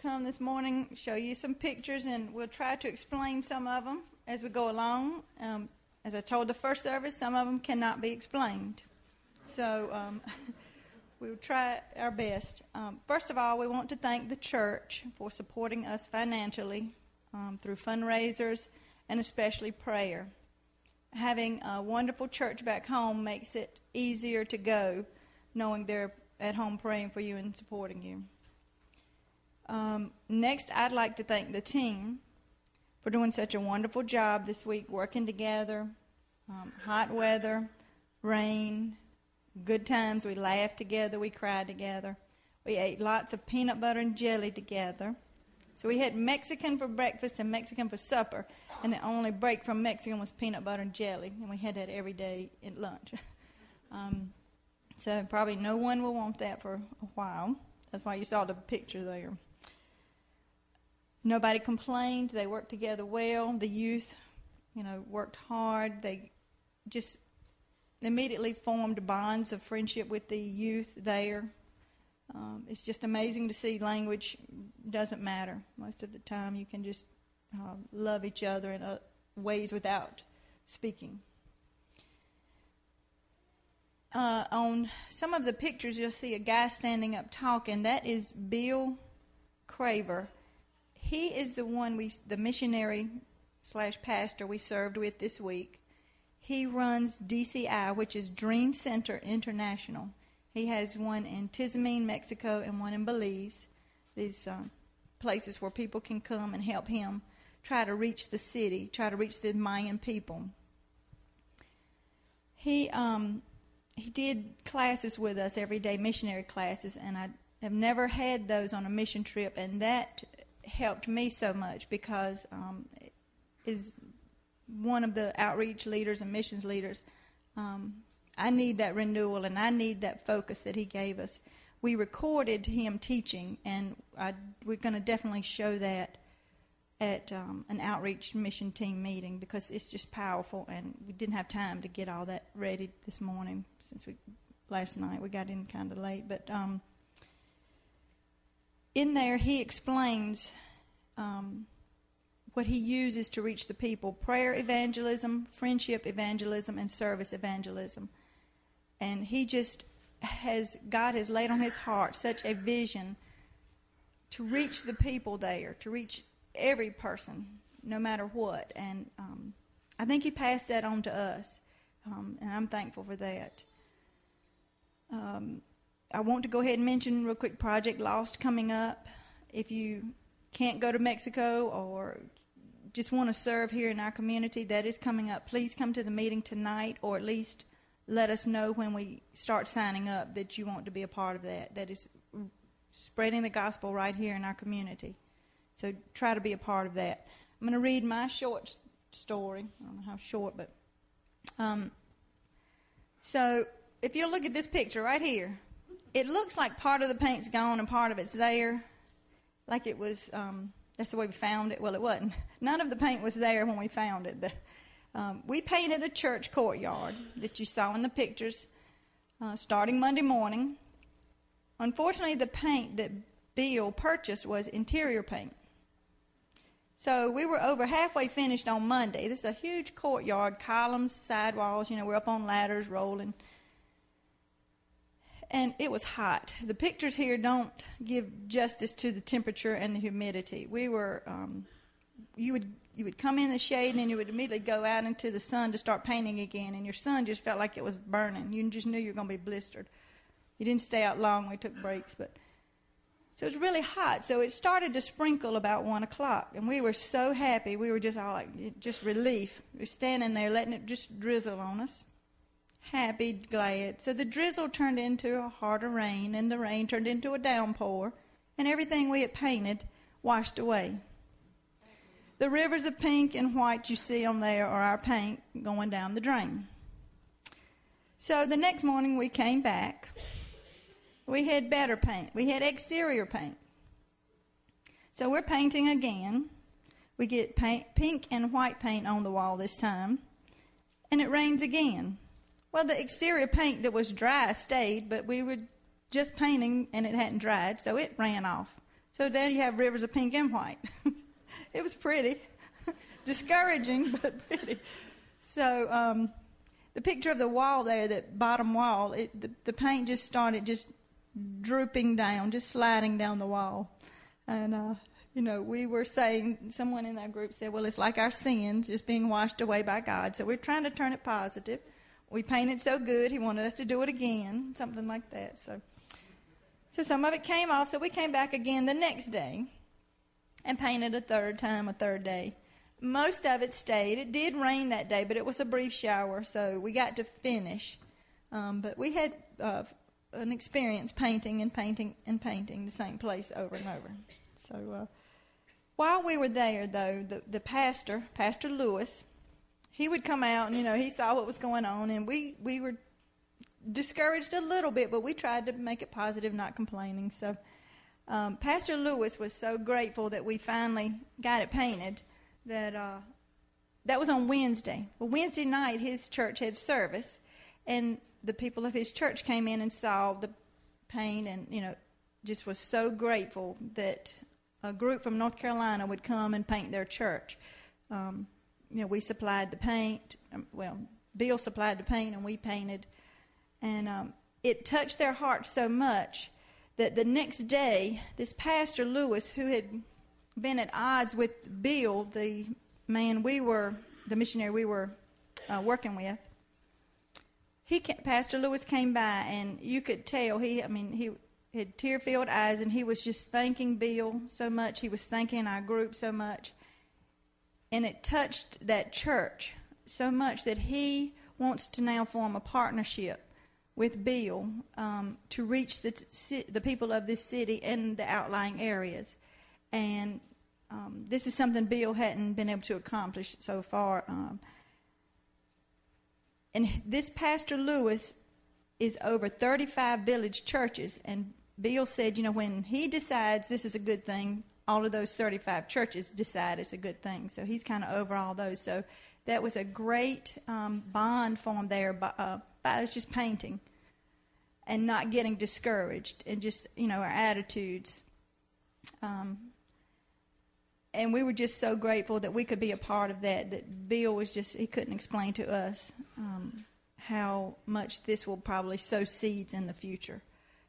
come this morning, show you some pictures, and we'll try to explain some of them as we go along. Um, as I told the first service, some of them cannot be explained. So um, we'll try our best. Um, first of all, we want to thank the church for supporting us financially um, through fundraisers and especially prayer. Having a wonderful church back home makes it easier to go, knowing they're at home praying for you and supporting you. Um, next, I'd like to thank the team for doing such a wonderful job this week, working together. Um, hot weather, rain, good times. We laughed together, we cried together. We ate lots of peanut butter and jelly together. So we had Mexican for breakfast and Mexican for supper, and the only break from Mexican was peanut butter and jelly, and we had that every day at lunch. um, so probably no one will want that for a while. That's why you saw the picture there. Nobody complained. They worked together well. The youth, you know, worked hard. They just immediately formed bonds of friendship with the youth there. Um, it's just amazing to see language doesn't matter. Most of the time, you can just uh, love each other in uh, ways without speaking. Uh, on some of the pictures, you'll see a guy standing up talking. That is Bill Craver. He is the one we, the missionary slash pastor we served with this week. He runs DCI, which is Dream Center International. He has one in Tizimín, Mexico, and one in Belize. These uh, places where people can come and help him try to reach the city, try to reach the Mayan people. He um, he did classes with us every day, missionary classes, and I have never had those on a mission trip, and that helped me so much because um, is one of the outreach leaders and missions leaders. Um, I need that renewal and I need that focus that he gave us. We recorded him teaching, and I, we're going to definitely show that at um, an outreach mission team meeting because it's just powerful, and we didn't have time to get all that ready this morning since we last night we got in kind of late. But um, in there, he explains um, what he uses to reach the people prayer evangelism, friendship evangelism, and service evangelism. And he just has, God has laid on his heart such a vision to reach the people there, to reach every person, no matter what. And um, I think he passed that on to us, um, and I'm thankful for that. Um, I want to go ahead and mention real quick Project Lost coming up. If you can't go to Mexico or just want to serve here in our community, that is coming up. Please come to the meeting tonight or at least let us know when we start signing up that you want to be a part of that. That is spreading the gospel right here in our community. So try to be a part of that. I'm going to read my short story. I don't know how short, but. Um, so if you look at this picture right here, it looks like part of the paint's gone and part of it's there, like it was. Um, that's the way we found it. Well, it wasn't. None of the paint was there when we found it. The, um, we painted a church courtyard that you saw in the pictures, uh, starting Monday morning. Unfortunately, the paint that Bill purchased was interior paint. So we were over halfway finished on Monday. This is a huge courtyard, columns, sidewalls. You know, we're up on ladders rolling and it was hot. The pictures here don't give justice to the temperature and the humidity. We were, um, you would you would come in the shade and then you would immediately go out into the sun to start painting again, and your sun just felt like it was burning. You just knew you were going to be blistered. You didn't stay out long. We took breaks, but so it was really hot. So it started to sprinkle about one o'clock, and we were so happy. We were just all like just relief. We were standing there letting it just drizzle on us happy, glad. So the drizzle turned into a harder rain, and the rain turned into a downpour, and everything we had painted washed away. The rivers of pink and white you see on there are our paint going down the drain. So the next morning we came back. We had better paint. We had exterior paint. So we're painting again. We get paint, pink and white paint on the wall this time. And it rains again. Well, the exterior paint that was dry stayed, but we were just painting and it hadn't dried, so it ran off. So then you have rivers of pink and white. it was pretty, discouraging, but pretty. So um, the picture of the wall there, that bottom wall, it, the, the paint just started just drooping down, just sliding down the wall. And, uh, you know, we were saying, someone in that group said, well, it's like our sins just being washed away by God. So we're trying to turn it positive. We painted so good, He wanted us to do it again, something like that. So, so some of it came off. So we came back again the next day and painted a third time, a third day. Most of it stayed. It did rain that day, but it was a brief shower, so we got to finish. Um, but we had uh, an experience painting and painting and painting the same place over and over. So uh, while we were there, though, the, the pastor, Pastor Lewis, he would come out and you know he saw what was going on, and we we were discouraged a little bit, but we tried to make it positive, not complaining. So um, Pastor Lewis was so grateful that we finally got it painted that uh, that was on Wednesday. Well, Wednesday night his church had service, and the people of his church came in and saw the paint and, you know, just was so grateful that a group from North Carolina would come and paint their church. Um, you know, we supplied the paint. Um, well, Bill supplied the paint, and we painted. And um, it touched their hearts so much that the next day, this pastor Lewis, who had been at odds with Bill, the man we were, the missionary we were uh, working with, he Pastor Lewis came by, and you could tell he, I mean, he had tear-filled eyes, and he was just thanking Bill so much. He was thanking our group so much, and it touched that church so much that he wants to now form a partnership with Bill um, to reach the the people of this city and the outlying areas, and um, this is something Bill hadn't been able to accomplish so far. Um, and this Pastor Lewis is over 35 village churches. And Bill said, you know, when he decides this is a good thing, all of those 35 churches decide it's a good thing. So he's kind of over all those. So that was a great um, bond formed there by, uh, by us just painting and not getting discouraged and just, you know, our attitudes. Um, and we were just so grateful that we could be a part of that. That Bill was just, he couldn't explain to us um, how much this will probably sow seeds in the future.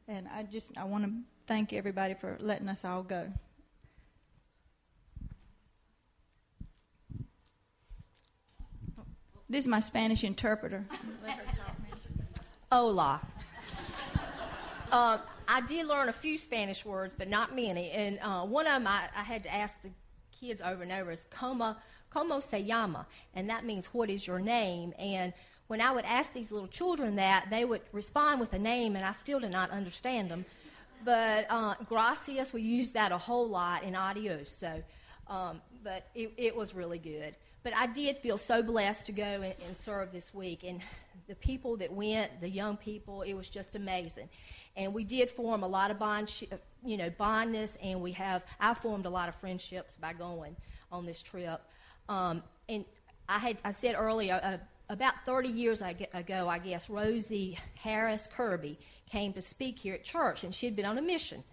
And I just, I want to thank everybody for letting us all go. This is my Spanish interpreter. Hola. uh, I did learn a few Spanish words, but not many. And uh, one of them I, I, had to ask the kids over and over is como, como se llama? And that means what is your name? And when I would ask these little children that, they would respond with a name, and I still did not understand them. But uh, gracias, we use that a whole lot in adios. So, um, but it, it, was really good. But I did feel so blessed to go and, and serve this week, and the people that went, the young people, it was just amazing. And we did form a lot of bond, you know, bondness, and we have, I formed a lot of friendships by going on this trip. Um, and I had, I said earlier, uh, about 30 years ago, I guess, Rosie Harris Kirby came to speak here at church, and she had been on a mission.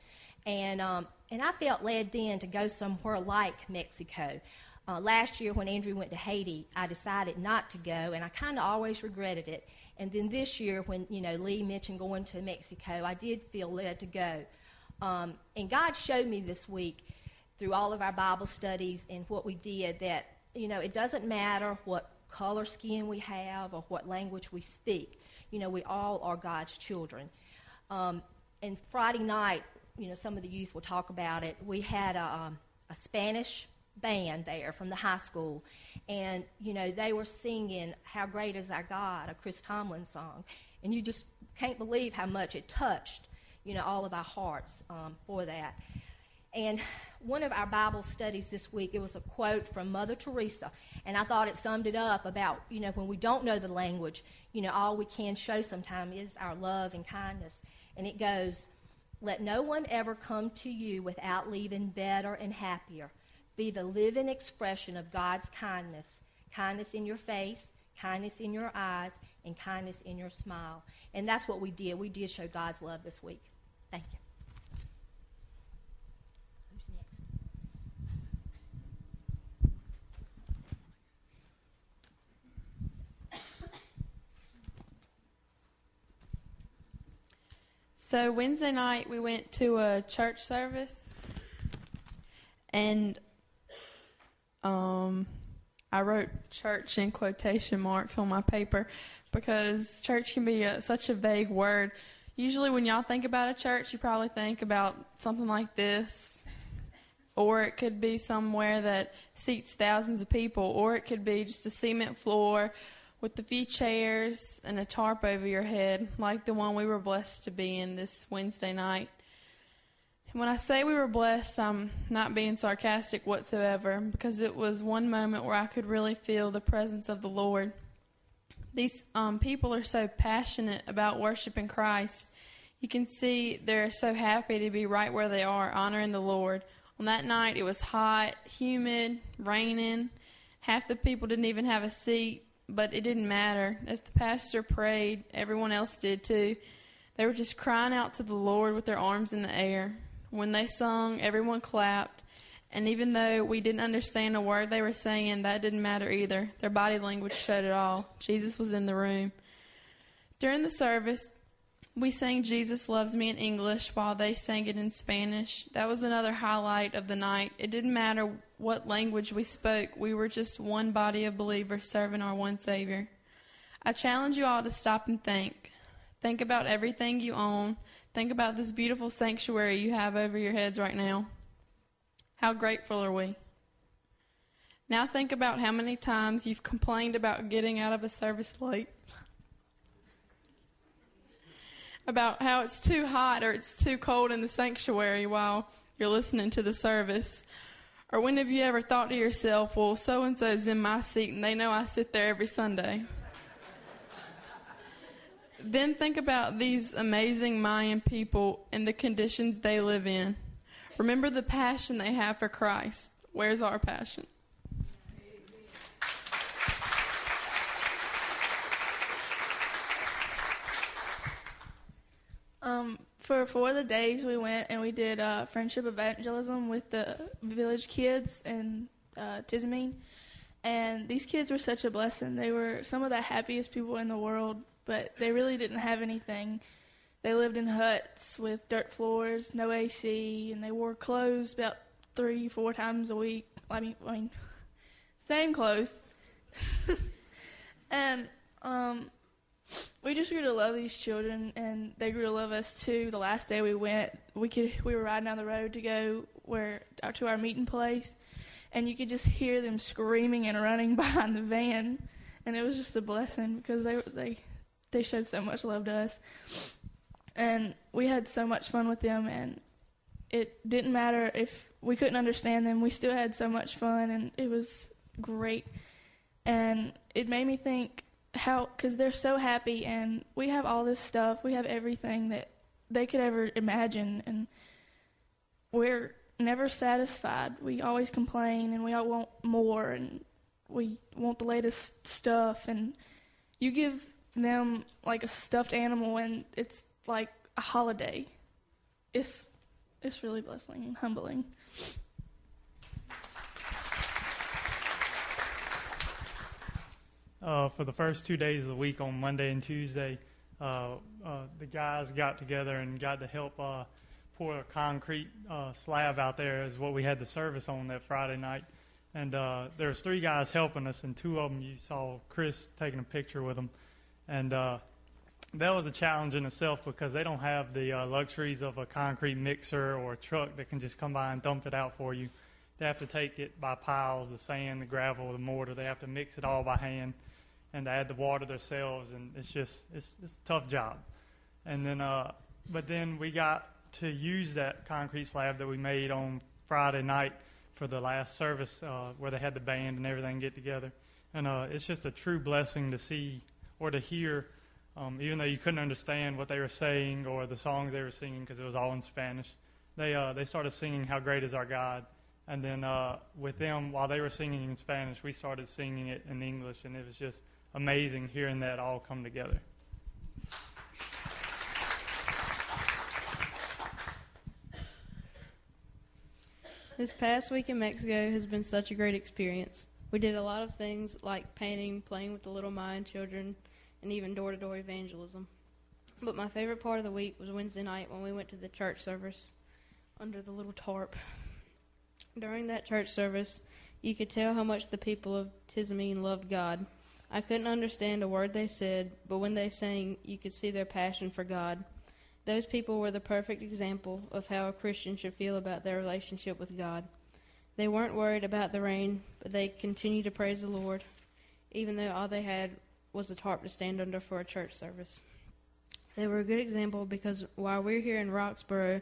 And, um, and I felt led then to go somewhere like Mexico. Uh, last year, when Andrew went to Haiti, I decided not to go, and I kind of always regretted it. And then this year, when you know Lee mentioned going to Mexico, I did feel led to go. Um, and God showed me this week through all of our Bible studies and what we did that you know it doesn't matter what color skin we have or what language we speak. You know, we all are God's children. Um, and Friday night, you know, some of the youth will talk about it. We had a, um, a Spanish band there from the high school, and you know they were singing "How Great Is Our God," a Chris Tomlin song, and you just can't believe how much it touched, you know, all of our hearts um, for that. And one of our Bible studies this week, it was a quote from Mother Teresa, and I thought it summed it up about, you know, when we don't know the language, you know, all we can show sometimes is our love and kindness. And it goes, Let no one ever come to you without leaving better and happier be the living expression of God's kindness kindness in your face, kindness in your eyes, and kindness in your smile. And that's what we did. We did show God's love this week. Thank you. So Wednesday night we went to a church service, and um, I wrote church in quotation marks on my paper because church can be a, such a vague word. Usually, when y'all think about a church, you probably think about something like this, or it could be somewhere that seats thousands of people, or it could be just a cement floor with a few chairs and a tarp over your head, like the one we were blessed to be in this Wednesday night. And when I say we were blessed, I'm not being sarcastic whatsoever, because it was one moment where I could really feel the presence of the Lord. These um, people are so passionate about worshiping Christ. You can see they're so happy to be right where they are, honoring the Lord. On that night, it was hot, humid, raining. Half the people didn't even have a seat but it didn't matter. As the pastor prayed, everyone else did too. They were just crying out to the Lord with their arms in the air. When they sung, everyone clapped. And even though we didn't understand a word they were saying, that didn't matter either. Their body language showed it all. Jesus was in the room. During the service, we sang Jesus Loves Me in English while they sang it in Spanish. That was another highlight of the night. It didn't matter what language we spoke, we were just one body of believers serving our one Savior. I challenge you all to stop and think. Think about everything you own. Think about this beautiful sanctuary you have over your heads right now. How grateful are we? Now think about how many times you've complained about getting out of a service late. About how it's too hot or it's too cold in the sanctuary while you're listening to the service. Or when have you ever thought to yourself, well, so and so's in my seat and they know I sit there every Sunday? then think about these amazing Mayan people and the conditions they live in. Remember the passion they have for Christ. Where's our passion? Um, for four of the days, we went and we did uh, friendship evangelism with the village kids in uh. And these kids were such a blessing. They were some of the happiest people in the world, but they really didn't have anything. They lived in huts with dirt floors, no AC, and they wore clothes about three, four times a week. I mean, I mean, same clothes. and um, we just grew to love these children, and they grew to love us too. The last day we went, we could we were riding down the road to go where to our meeting place, and you could just hear them screaming and running behind the van, and it was just a blessing because they they they showed so much love to us, and we had so much fun with them, and it didn't matter if we couldn't understand them, we still had so much fun, and it was great, and it made me think how because they're so happy and we have all this stuff. We have everything that they could ever imagine and we're never satisfied. We always complain and we all want more and we want the latest stuff and you give them like a stuffed animal and it's like a holiday. It's it's really blessing and humbling uh, for the first two days of the week on Monday and Tuesday, uh, uh, the guys got together and got to help uh, pour a concrete uh, slab out there is what we had the service on that Friday night. And uh, there was three guys helping us, and two of them you saw Chris taking a picture with them. And that was a challenge in itself because they don't have the luxuries of a concrete mixer or a truck that can just come by and dump it out for you. They have to take it by piles, the sand, the gravel, the mortar. They have to mix it all by hand and they had to water themselves, and it's just it's, it's a tough job. And then, uh, but then we got to use that concrete slab that we made on Friday night for the last service uh, where they had the band and everything get together. And uh, it's just a true blessing to see or to hear, um, even though you couldn't understand what they were saying or the songs they were singing because it was all in Spanish. They uh, they started singing "How Great Is Our God," and then uh, with them while they were singing in Spanish, we started singing it in English, and it was just amazing hearing that all come together. This past week in Mexico has been such a great experience. We did a lot of things like painting, playing with the little Mayan children, and even door to door evangelism. But my favorite part of the week was Wednesday night when we went to the church service under the little tarp. During that church service, you could tell how much the people of Tizimin loved God. I couldn't understand a word they said, but when they sang, you could see their passion for God. Those people were the perfect example of how a Christian should feel about their relationship with God. They weren't worried about the rain, but they continued to praise the Lord, even though all they had was a tarp to stand under for a church service. They were a good example because while we're here in Roxboro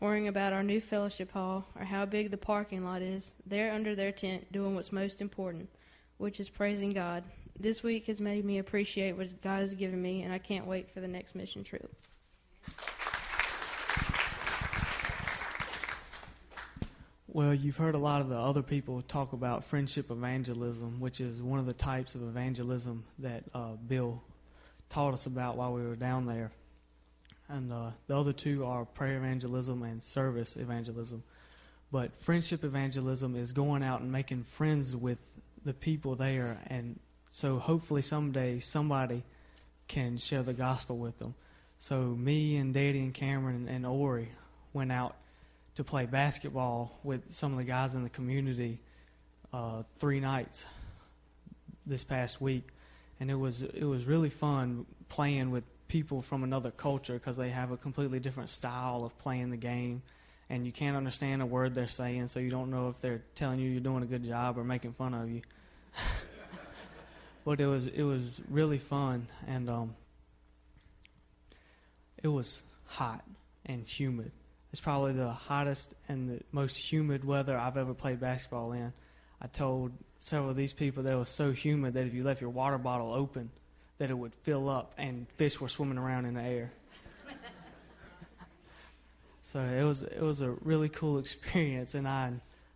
worrying about our new fellowship hall or how big the parking lot is, they're under their tent doing what's most important, which is praising God. This week has made me appreciate what God has given me, and I can't wait for the next mission trip. Well, you've heard a lot of the other people talk about friendship evangelism, which is one of the types of evangelism that uh, Bill taught us about while we were down there. And uh, the other two are prayer evangelism and service evangelism. But friendship evangelism is going out and making friends with the people there. And so hopefully someday somebody can share the gospel with them. So me and Daddy and Cameron and Ori went out to play basketball with some of the guys in the community uh, three nights this past week, and it was it was really fun playing with people from another culture because they have a completely different style of playing the game, and you can't understand a word they're saying, so you don't know if they're telling you you're doing a good job or making fun of you. but it was it was really fun, and um, it was hot and humid it's probably the hottest and the most humid weather I've ever played basketball in. I told several of these people that it was so humid that if you left your water bottle open, that it would fill up and fish were swimming around in the air. so it was it was a really cool experience, and I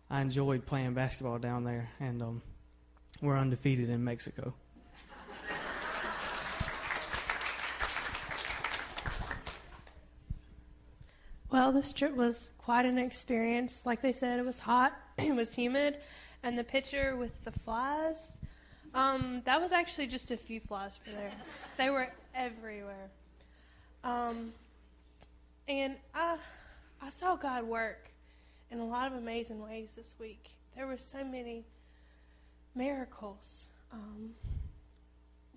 I enjoyed playing basketball down there, and um, we're undefeated in Mexico. Well, this trip was quite an experience. Like they said, it was hot, it was humid, and the picture with the flies, um, that was actually just a few flies for there. they were everywhere. Um, and I, I saw God work in a lot of amazing ways this week. There were so many miracles. Um,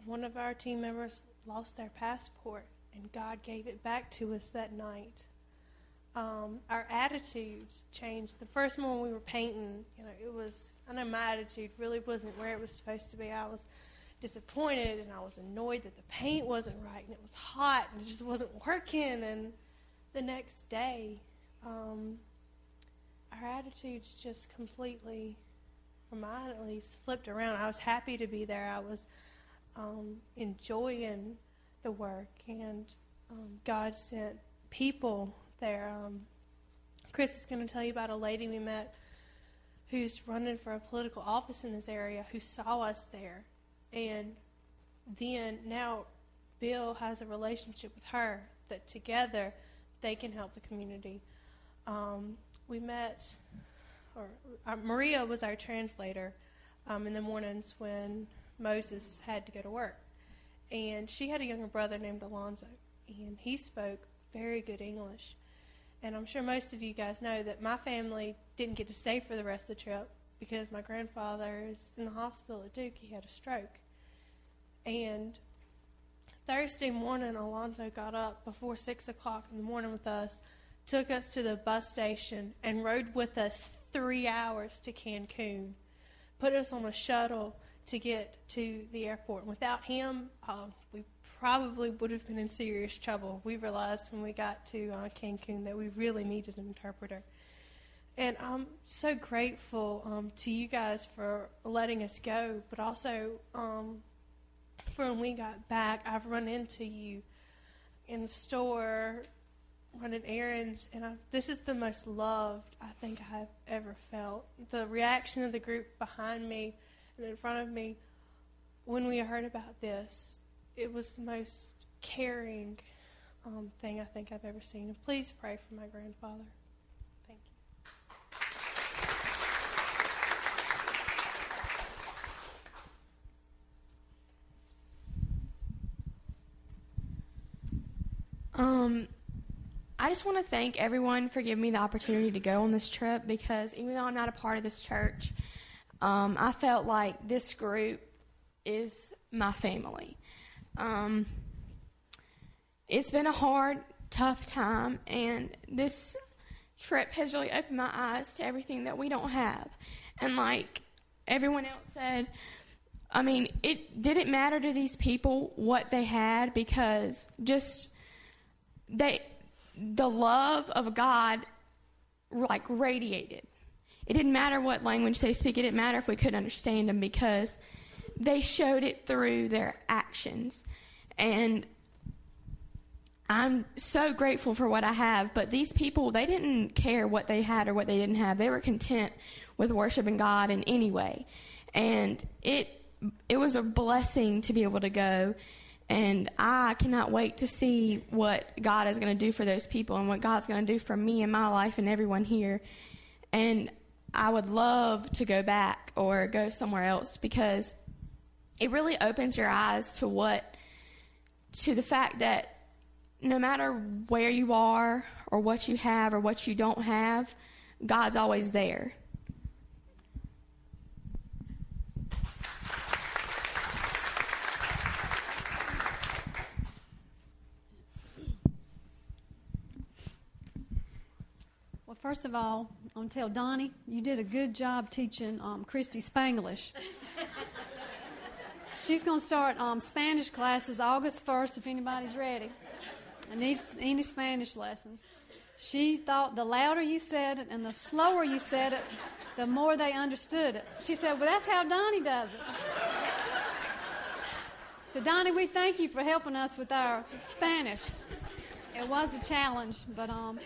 one of our team members lost their passport, and God gave it back to us that night um, our attitudes changed. The first one we were painting, you know, it was, I know my attitude really wasn't where it was supposed to be. I was disappointed and I was annoyed that the paint wasn't right and it was hot and it just wasn't working. And the next day, um, our attitudes just completely, for mine at least, flipped around. I was happy to be there. I was um, enjoying the work, and um, God sent people there. Um, Chris is going to tell you about a lady we met who's running for a political office in this area who saw us there. And then now Bill has a relationship with her that together they can help the community. Um, we met, or uh, Maria was our translator um, in the mornings when Moses had to go to work. And she had a younger brother named Alonzo, and he spoke very good English. And I'm sure most of you guys know that my family didn't get to stay for the rest of the trip because my grandfather is in the hospital at Duke. He had a stroke. And Thursday morning, Alonzo got up before 6 o'clock in the morning with us, took us to the bus station, and rode with us three hours to Cancun. Put us on a shuttle to get to the airport. Without him, uh, we probably would have been in serious trouble. We realized when we got to uh, Cancun that we really needed an interpreter. And I'm so grateful um, to you guys for letting us go, but also um, for when we got back, I've run into you in the store running errands, and I've, this is the most loved I think I've ever felt. The reaction of the group behind me and in front of me when we heard about this it was the most caring um, thing I think I've ever seen. And please pray for my grandfather. Thank you. Um, I just want to thank everyone for giving me the opportunity to go on this trip because even though I'm not a part of this church, um, I felt like this group is my family. Um, it's been a hard, tough time, and this trip has really opened my eyes to everything that we don't have. And like everyone else said, I mean, it didn't matter to these people what they had because just they the love of God like radiated. It didn't matter what language they speak. It didn't matter if we couldn't understand them because they showed it through their actions. And I'm so grateful for what I have, but these people, they didn't care what they had or what they didn't have. They were content with worshiping God in any way. And it it was a blessing to be able to go and I cannot wait to see what God is going to do for those people and what God's going to do for me and my life and everyone here. And I would love to go back or go somewhere else because it really opens your eyes to what, to the fact that no matter where you are or what you have or what you don't have, God's always there. First of all, I want to tell Donnie, you did a good job teaching um, Christy Spanglish. She's going to start um, Spanish classes August 1st if anybody's ready. And needs any Spanish lessons. She thought the louder you said it and the slower you said it, the more they understood it. She said, Well, that's how Donnie does it. So, Donnie, we thank you for helping us with our Spanish. It was a challenge, but um,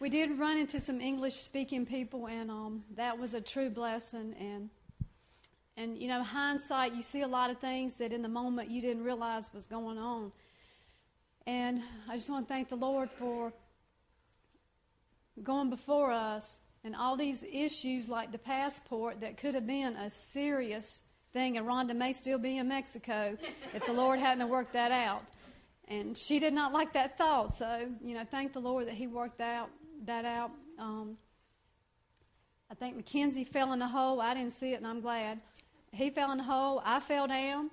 we did run into some English speaking people, and um, that was a true blessing. And and you know, hindsight, you see a lot of things that in the moment you didn't realize was going on. And I just want to thank the Lord for going before us and all these issues like the passport that could have been a serious thing, and Rhonda may still be in Mexico if the Lord hadn't worked that out. And she did not like that thought, so you know, thank the Lord that He worked that out that out. Um, I think Mackenzie fell in a hole. I didn't see it, and I'm glad. He fell in a hole. I fell down,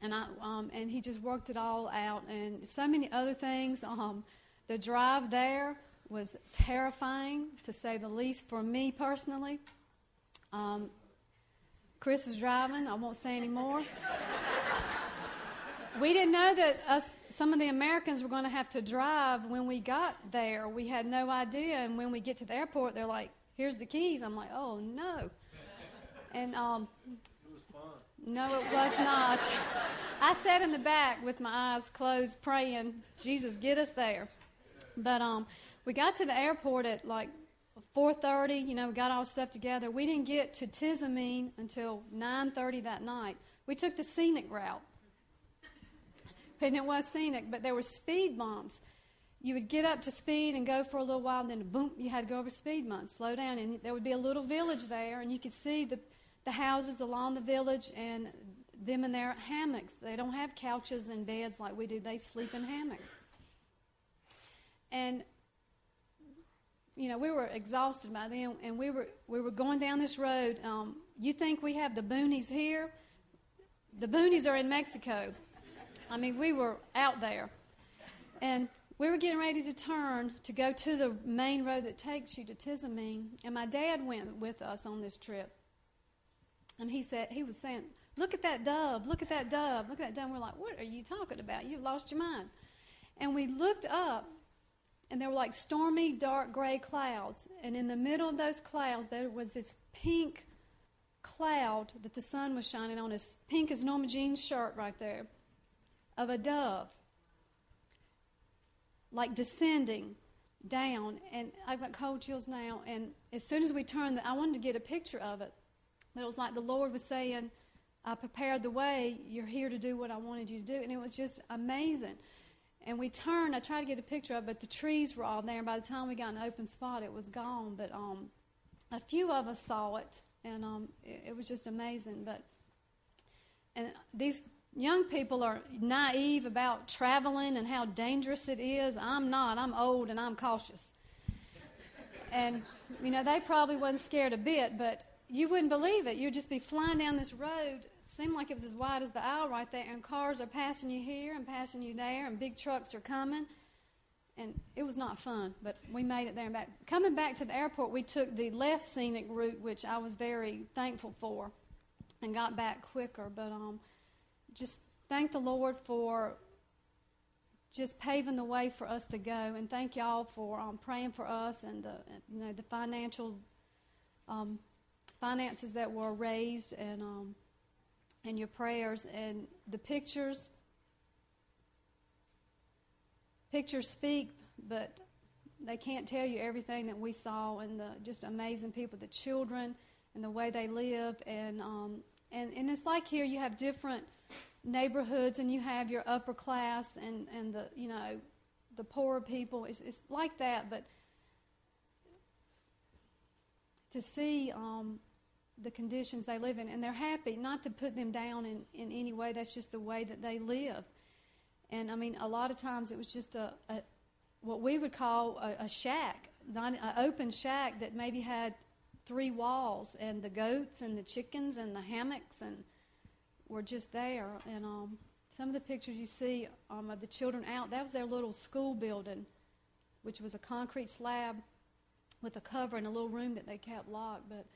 and I um, and he just worked it all out. And so many other things. Um, the drive there was terrifying, to say the least, for me personally. Um, Chris was driving. I won't say any more. we didn't know that us some of the Americans were going to have to drive when we got there. We had no idea. And when we get to the airport, they're like, here's the keys. I'm like, oh, no. And um, it was fun. No, it was not. I sat in the back with my eyes closed, praying, Jesus, get us there. But um, we got to the airport at like 4:30. You know, we got all stuff together. We didn't get to Tizimín until 9:30 that night. We took the scenic route and it was scenic, but there were speed bumps. You would get up to speed and go for a little while, and then boom, you had to go over speed bumps, slow down, and there would be a little village there, and you could see the the houses along the village and them in their hammocks. They don't have couches and beds like we do. They sleep in hammocks. And you know, we were exhausted by then, and we were we were going down this road. Um, you think we have the boonies here? The boonies are in Mexico. I mean, we were out there. And we were getting ready to turn to go to the main road that takes you to Tizimín. And my dad went with us on this trip. And he said, he was saying, Look at that dove, look at that dove, look at that dove. And we're like, What are you talking about? You've lost your mind. And we looked up, and there were like stormy, dark gray clouds. And in the middle of those clouds, there was this pink cloud that the sun was shining on, as pink as Norma Jean's shirt right there of a dove, like descending down. And I've got cold chills now. And as soon as we turned, I wanted to get a picture of it. But it was like the Lord was saying, I prepared the way. You're here to do what I wanted you to do. And it was just amazing. And we turned. I tried to get a picture of it, but the trees were all there. And by the time we got an open spot, it was gone. But um, a few of us saw it, and um, it, it was just amazing. But and these young people are naive about traveling and how dangerous it is. I'm not. I'm old and I'm cautious. And, you know, they probably wasn't scared a bit, but you wouldn't believe it. You'd just be flying down this road. Seemed like it was as wide as the aisle right there, and cars are passing you here and passing you there, and big trucks are coming. And it was not fun, but we made it there and back. Coming back to the airport, we took the less scenic route, which I was very thankful for, and got back quicker. But um, just thank the Lord for just paving the way for us to go, and thank y'all for um, praying for us and the you know the financial um, finances that were raised and um, and your prayers and the pictures. Pictures speak, but they can't tell you everything that we saw and the just amazing people, the children and the way they live and um, and and it's like here you have different neighborhoods and you have your upper class and, and the you know the poorer people it's, it's like that but to see um, the conditions they live in and they're happy not to put them down in, in any way that's just the way that they live. And i mean a lot of times it was just a, a what we would call a, a shack not an open shack that maybe had three walls and the goats and the chickens and the hammocks and were just there. And um, some of the pictures you see um, of the children out, that was their little school building, which was a concrete slab with a cover and a little room that they kept locked. But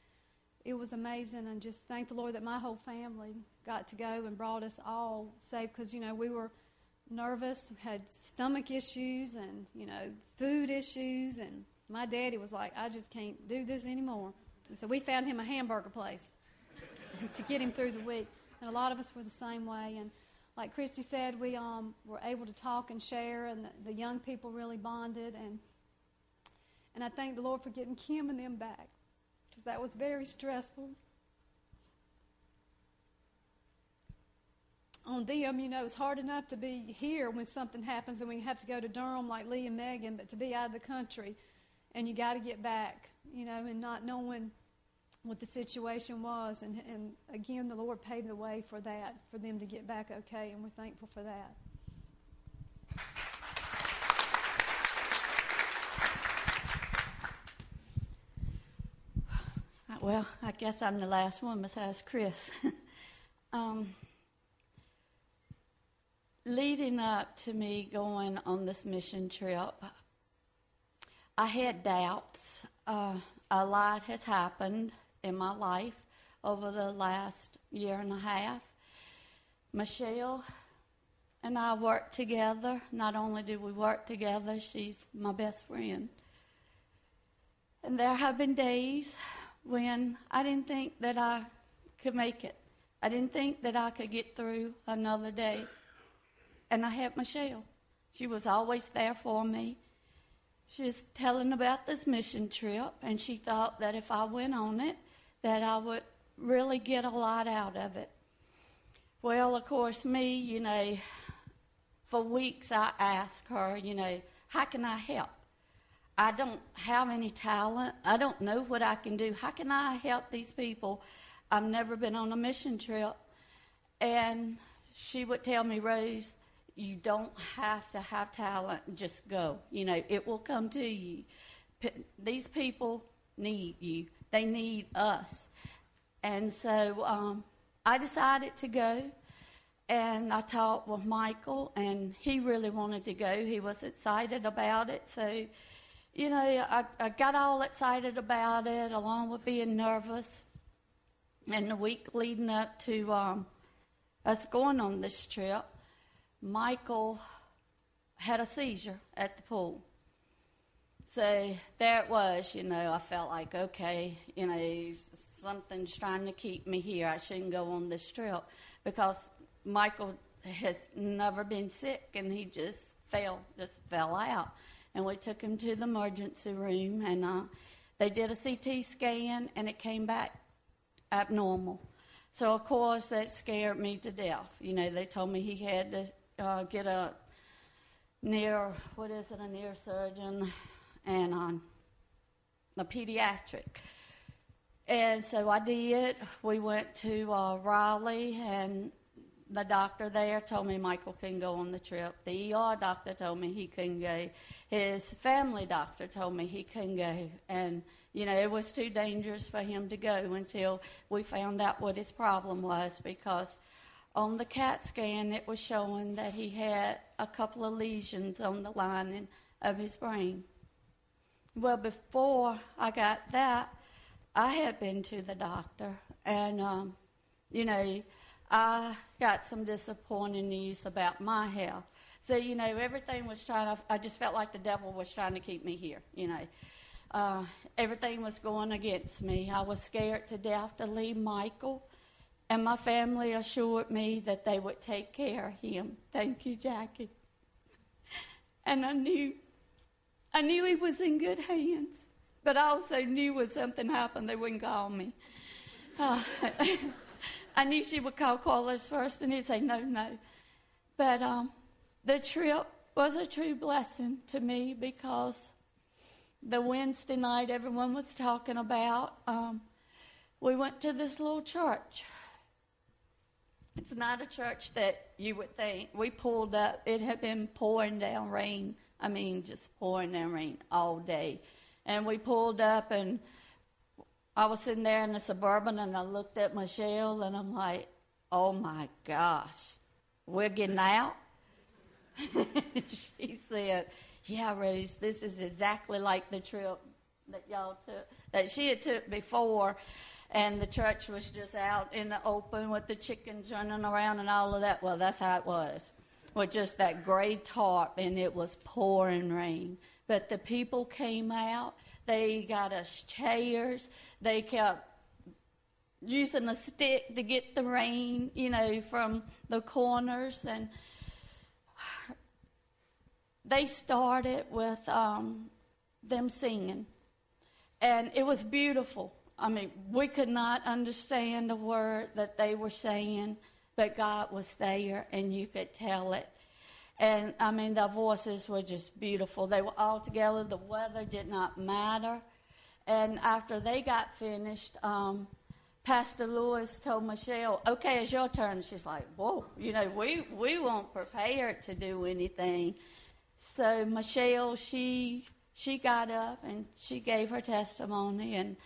it was amazing, and just thank the Lord that my whole family got to go and brought us all safe because, you know, we were nervous, had stomach issues, and, you know, food issues. And my daddy was like, I just can't do this anymore. So we found him a hamburger place to get him through the week and a lot of us were the same way. And like Christy said, we um, were able to talk and share, and the, the young people really bonded. And and I thank the Lord for getting Kim and them back because that was very stressful. On them, you know, it's hard enough to be here when something happens and we have to go to Durham like Lee and Megan, but to be out of the country and you got to get back, you know, and not knowing what the situation was. And, and again, the Lord paved the way for that, for them to get back okay, and we're thankful for that. Well, I guess I'm the last one besides Chris. um, leading up to me going on this mission trip, I had doubts. Uh, a lot has happened in my life over the last year and a half. Michelle and I worked together. Not only did we work together, she's my best friend. And there have been days when I didn't think that I could make it. I didn't think that I could get through another day. And I had Michelle. She was always there for me. She was telling about this mission trip, and she thought that if I went on it, that I would really get a lot out of it. Well, of course, me, you know, for weeks I asked her, you know, how can I help? I don't have any talent. I don't know what I can do. How can I help these people? I've never been on a mission trip. And she would tell me, Rose, you don't have to have talent. Just go. You know, it will come to you. P- these people need you. They need us. And so um, I decided to go. And I talked with Michael, and he really wanted to go. He was excited about it. So, you know, I, I got all excited about it, along with being nervous. And the week leading up to um, us going on this trip, Michael had a seizure at the pool. So there it was, you know. I felt like, okay, you know, something's trying to keep me here. I shouldn't go on this trip because Michael has never been sick and he just fell, just fell out. And we took him to the emergency room and uh, they did a CT scan and it came back abnormal. So, of course, that scared me to death. You know, they told me he had to uh, get a near, what is it, a neurosurgeon and um, a pediatric. And so I did. We went to uh, Raleigh, and the doctor there told me Michael couldn't go on the trip. The ER doctor told me he couldn't go. His family doctor told me he couldn't go. And, you know, it was too dangerous for him to go until we found out what his problem was because on the CAT scan it was showing that he had a couple of lesions on the lining of his brain. Well, before I got that, I had been to the doctor, and, um, you know, I got some disappointing news about my health. So, you know, everything was trying to, I just felt like the devil was trying to keep me here, you know. Uh, everything was going against me. I was scared to death to leave Michael, and my family assured me that they would take care of him. Thank you, Jackie. And I knew, I knew he was in good hands, but I also knew when something happened, they wouldn't call me. Uh, I knew she would call Carlos first, and he'd say, no, no. But um, the trip was a true blessing to me because the Wednesday night everyone was talking about, um, we went to this little church. It's not a church that you would think. We pulled up, it had been pouring down rain. I mean, just pouring down rain all day. And we pulled up, and I was sitting there in the suburban, and I looked at Michelle, and I'm like, oh my gosh, we're getting out? she said, yeah, Rose, this is exactly like the trip that y'all took, that she had took before. And the church was just out in the open with the chickens running around and all of that. Well, that's how it was, with just that gray tarp, and it was pouring rain. But the people came out. They got us chairs. They kept using a stick to get the rain, you know, from the corners. And they started with um, them singing. And it was beautiful. I mean, we could not understand a word that they were saying, but God was there and you could tell it. And I mean, their voices were just beautiful. They were all together. The weather did not matter. And after they got finished, um, Pastor Lewis told Michelle, "Okay, it's your turn." She's like, "Whoa, you know, we we weren't prepared to do anything." So Michelle, she she got up and she gave her testimony, and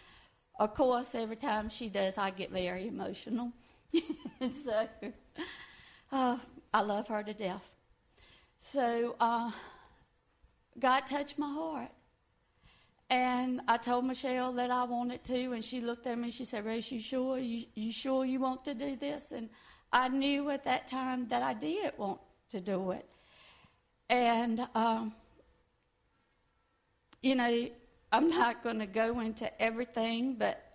of course, every time she does, I get very emotional. so uh, I love her to death. So uh, God touched my heart. And I told Michelle that I wanted to, and she looked at me. and She said, "Rose, you sure? You, you sure you want to do this?" And I knew at that time that I did want to do it. And um, you know, I'm not going to go into everything, but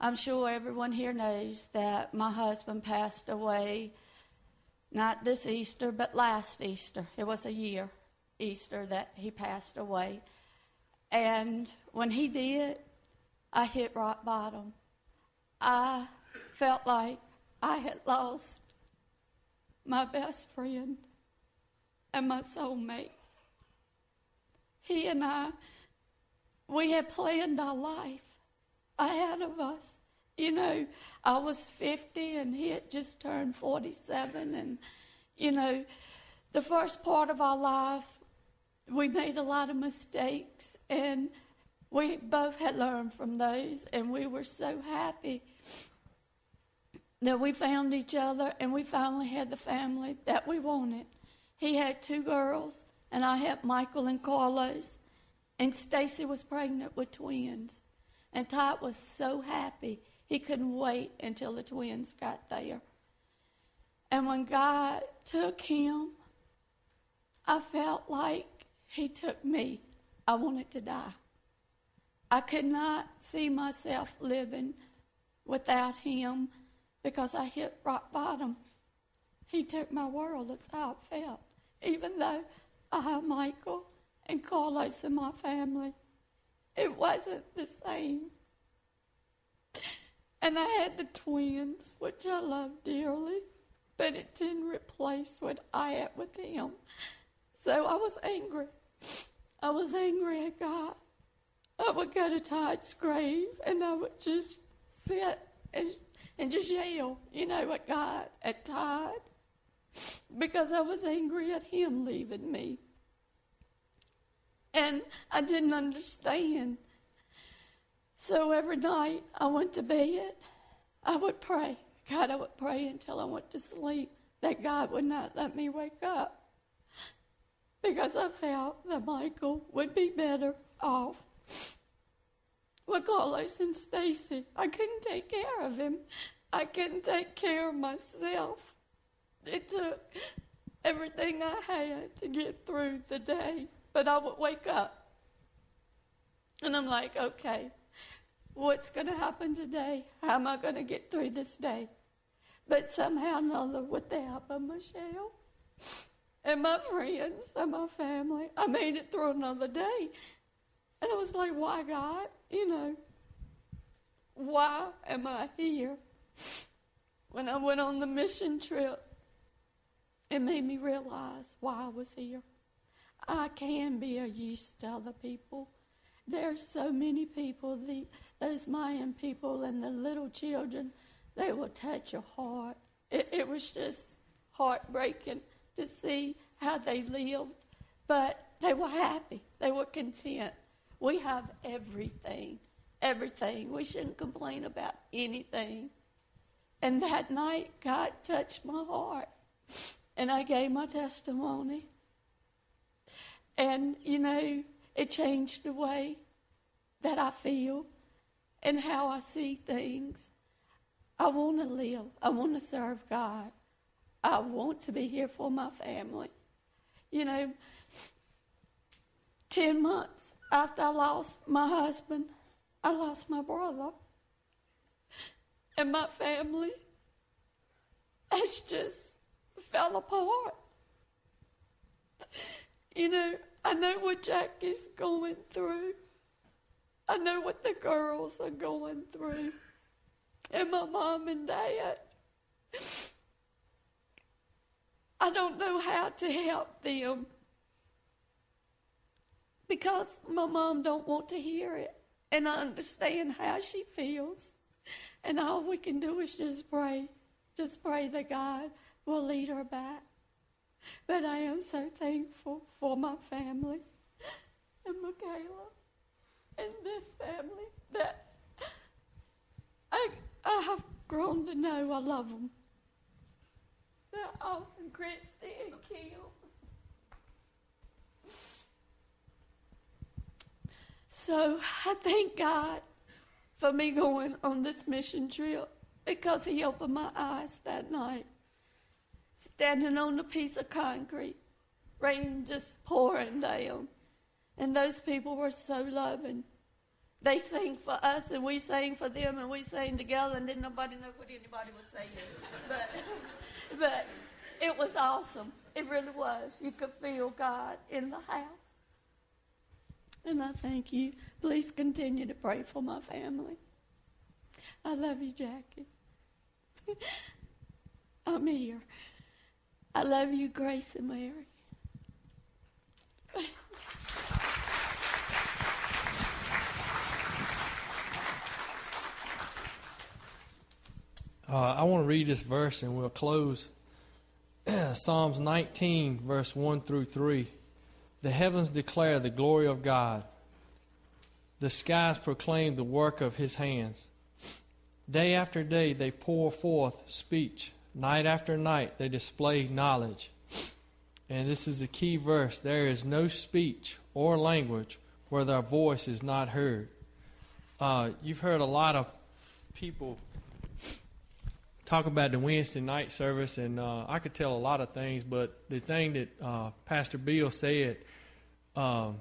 I'm sure everyone here knows that my husband passed away not this Easter, but last Easter. It was a year Easter that he passed away. And when he did, I hit rock bottom. I felt like I had lost my best friend and my soulmate. He and I, we had planned our life ahead of us. You know, I was 50 and he had just turned 47. And, you know, the first part of our lives, we made a lot of mistakes. And we both had learned from those. And we were so happy that we found each other and we finally had the family that we wanted. He had two girls, and I had Michael and Carlos. And Stacy was pregnant with twins. And Todd was so happy he couldn't wait until the twins got there. And when God took him, I felt like he took me. I wanted to die. I could not see myself living without him because I hit rock bottom. He took my world. That's how it felt. Even though I have Michael and Carlos in my family, it wasn't the same. And I had the twins, which I love dearly, but it didn't replace what I had with him. So I was angry. I was angry at God. I would go to Todd's grave and I would just sit and, and just yell, you know, at God, at Todd, because I was angry at him leaving me. And I didn't understand. So every night I went to bed, I would pray. God, I would pray until I went to sleep that God would not let me wake up because I felt that Michael would be better off with Carlos and Stacy. I couldn't take care of him. I couldn't take care of myself. It took everything I had to get through the day. But I would wake up and I'm like, okay, what's going to happen today? How am I going to get through this day? But somehow another, with the help of Michelle and my friends and my family, I made it through another day. And I was like, why, God? You know, why am I here? When I went on the mission trip, it made me realize why I was here. I can be a use to other people. There are so many people, the, those Mayan people and the little children, they will touch your heart. It, it was just heartbreaking to see how they lived, but they were happy. They were content. We have everything, everything. We shouldn't complain about anything. And that night, God touched my heart, and I gave my testimony. And, you know, it changed the way that I feel and how I see things. I want to live. I want to serve God. I want to be here for my family. You know, 10 months after I lost my husband, I lost my brother. And my family has just fell apart. You know, I know what Jackie's going through. I know what the girls are going through. And my mom and dad. I don't know how to help them because my mom don't want to hear it and I understand how she feels. And all we can do is just pray. Just pray that God will lead her back. But I am so thankful for my family and Michaela and this family that I, I have grown to know I love them. They're awesome, Christy and Kim. So I thank God for me going on this mission trip because He opened my eyes that night. Standing on a piece of concrete, rain just pouring down. And those people were so loving. They sang for us and we sang for them and we sang together and didn't nobody know what anybody was saying. But, but it was awesome. It really was. You could feel God in the house. And I thank you. Please continue to pray for my family. I love you, Jackie. I'm here. I love you, Grace and Mary. Uh, I want to read this verse and we'll close. Psalms 19, verse 1 through 3. The heavens declare the glory of God, the skies proclaim the work of his hands. Day after day they pour forth speech, night after night they display knowledge. And this is a key verse there is no speech or language where their voice is not heard. Uh, you've heard a lot of people talk about the Wednesday night service, and uh, I could tell a lot of things, but the thing that uh, Pastor Bill said, um,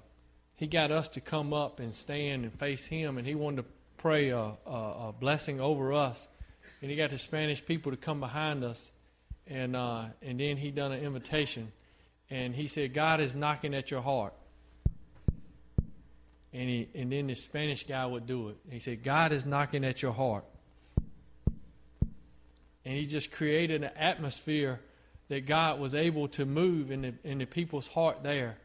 he got us to come up and stand and face him, and he wanted to pray a, a, a blessing over us, and he got the Spanish people to come behind us, and uh, and then he done an invitation, and he said, God is knocking at your heart. And, he, and then the Spanish guy would do it. He said, God is knocking at your heart and he just created an atmosphere that God was able to move in the, in the people's heart there.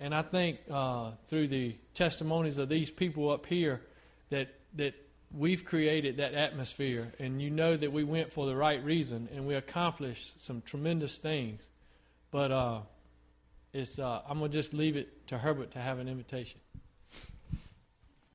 And I think uh, through the testimonies of these people up here, that that we've created that atmosphere, and you know that we went for the right reason, and we accomplished some tremendous things. But uh, it's uh, I'm gonna just leave it to Herbert to have an invitation.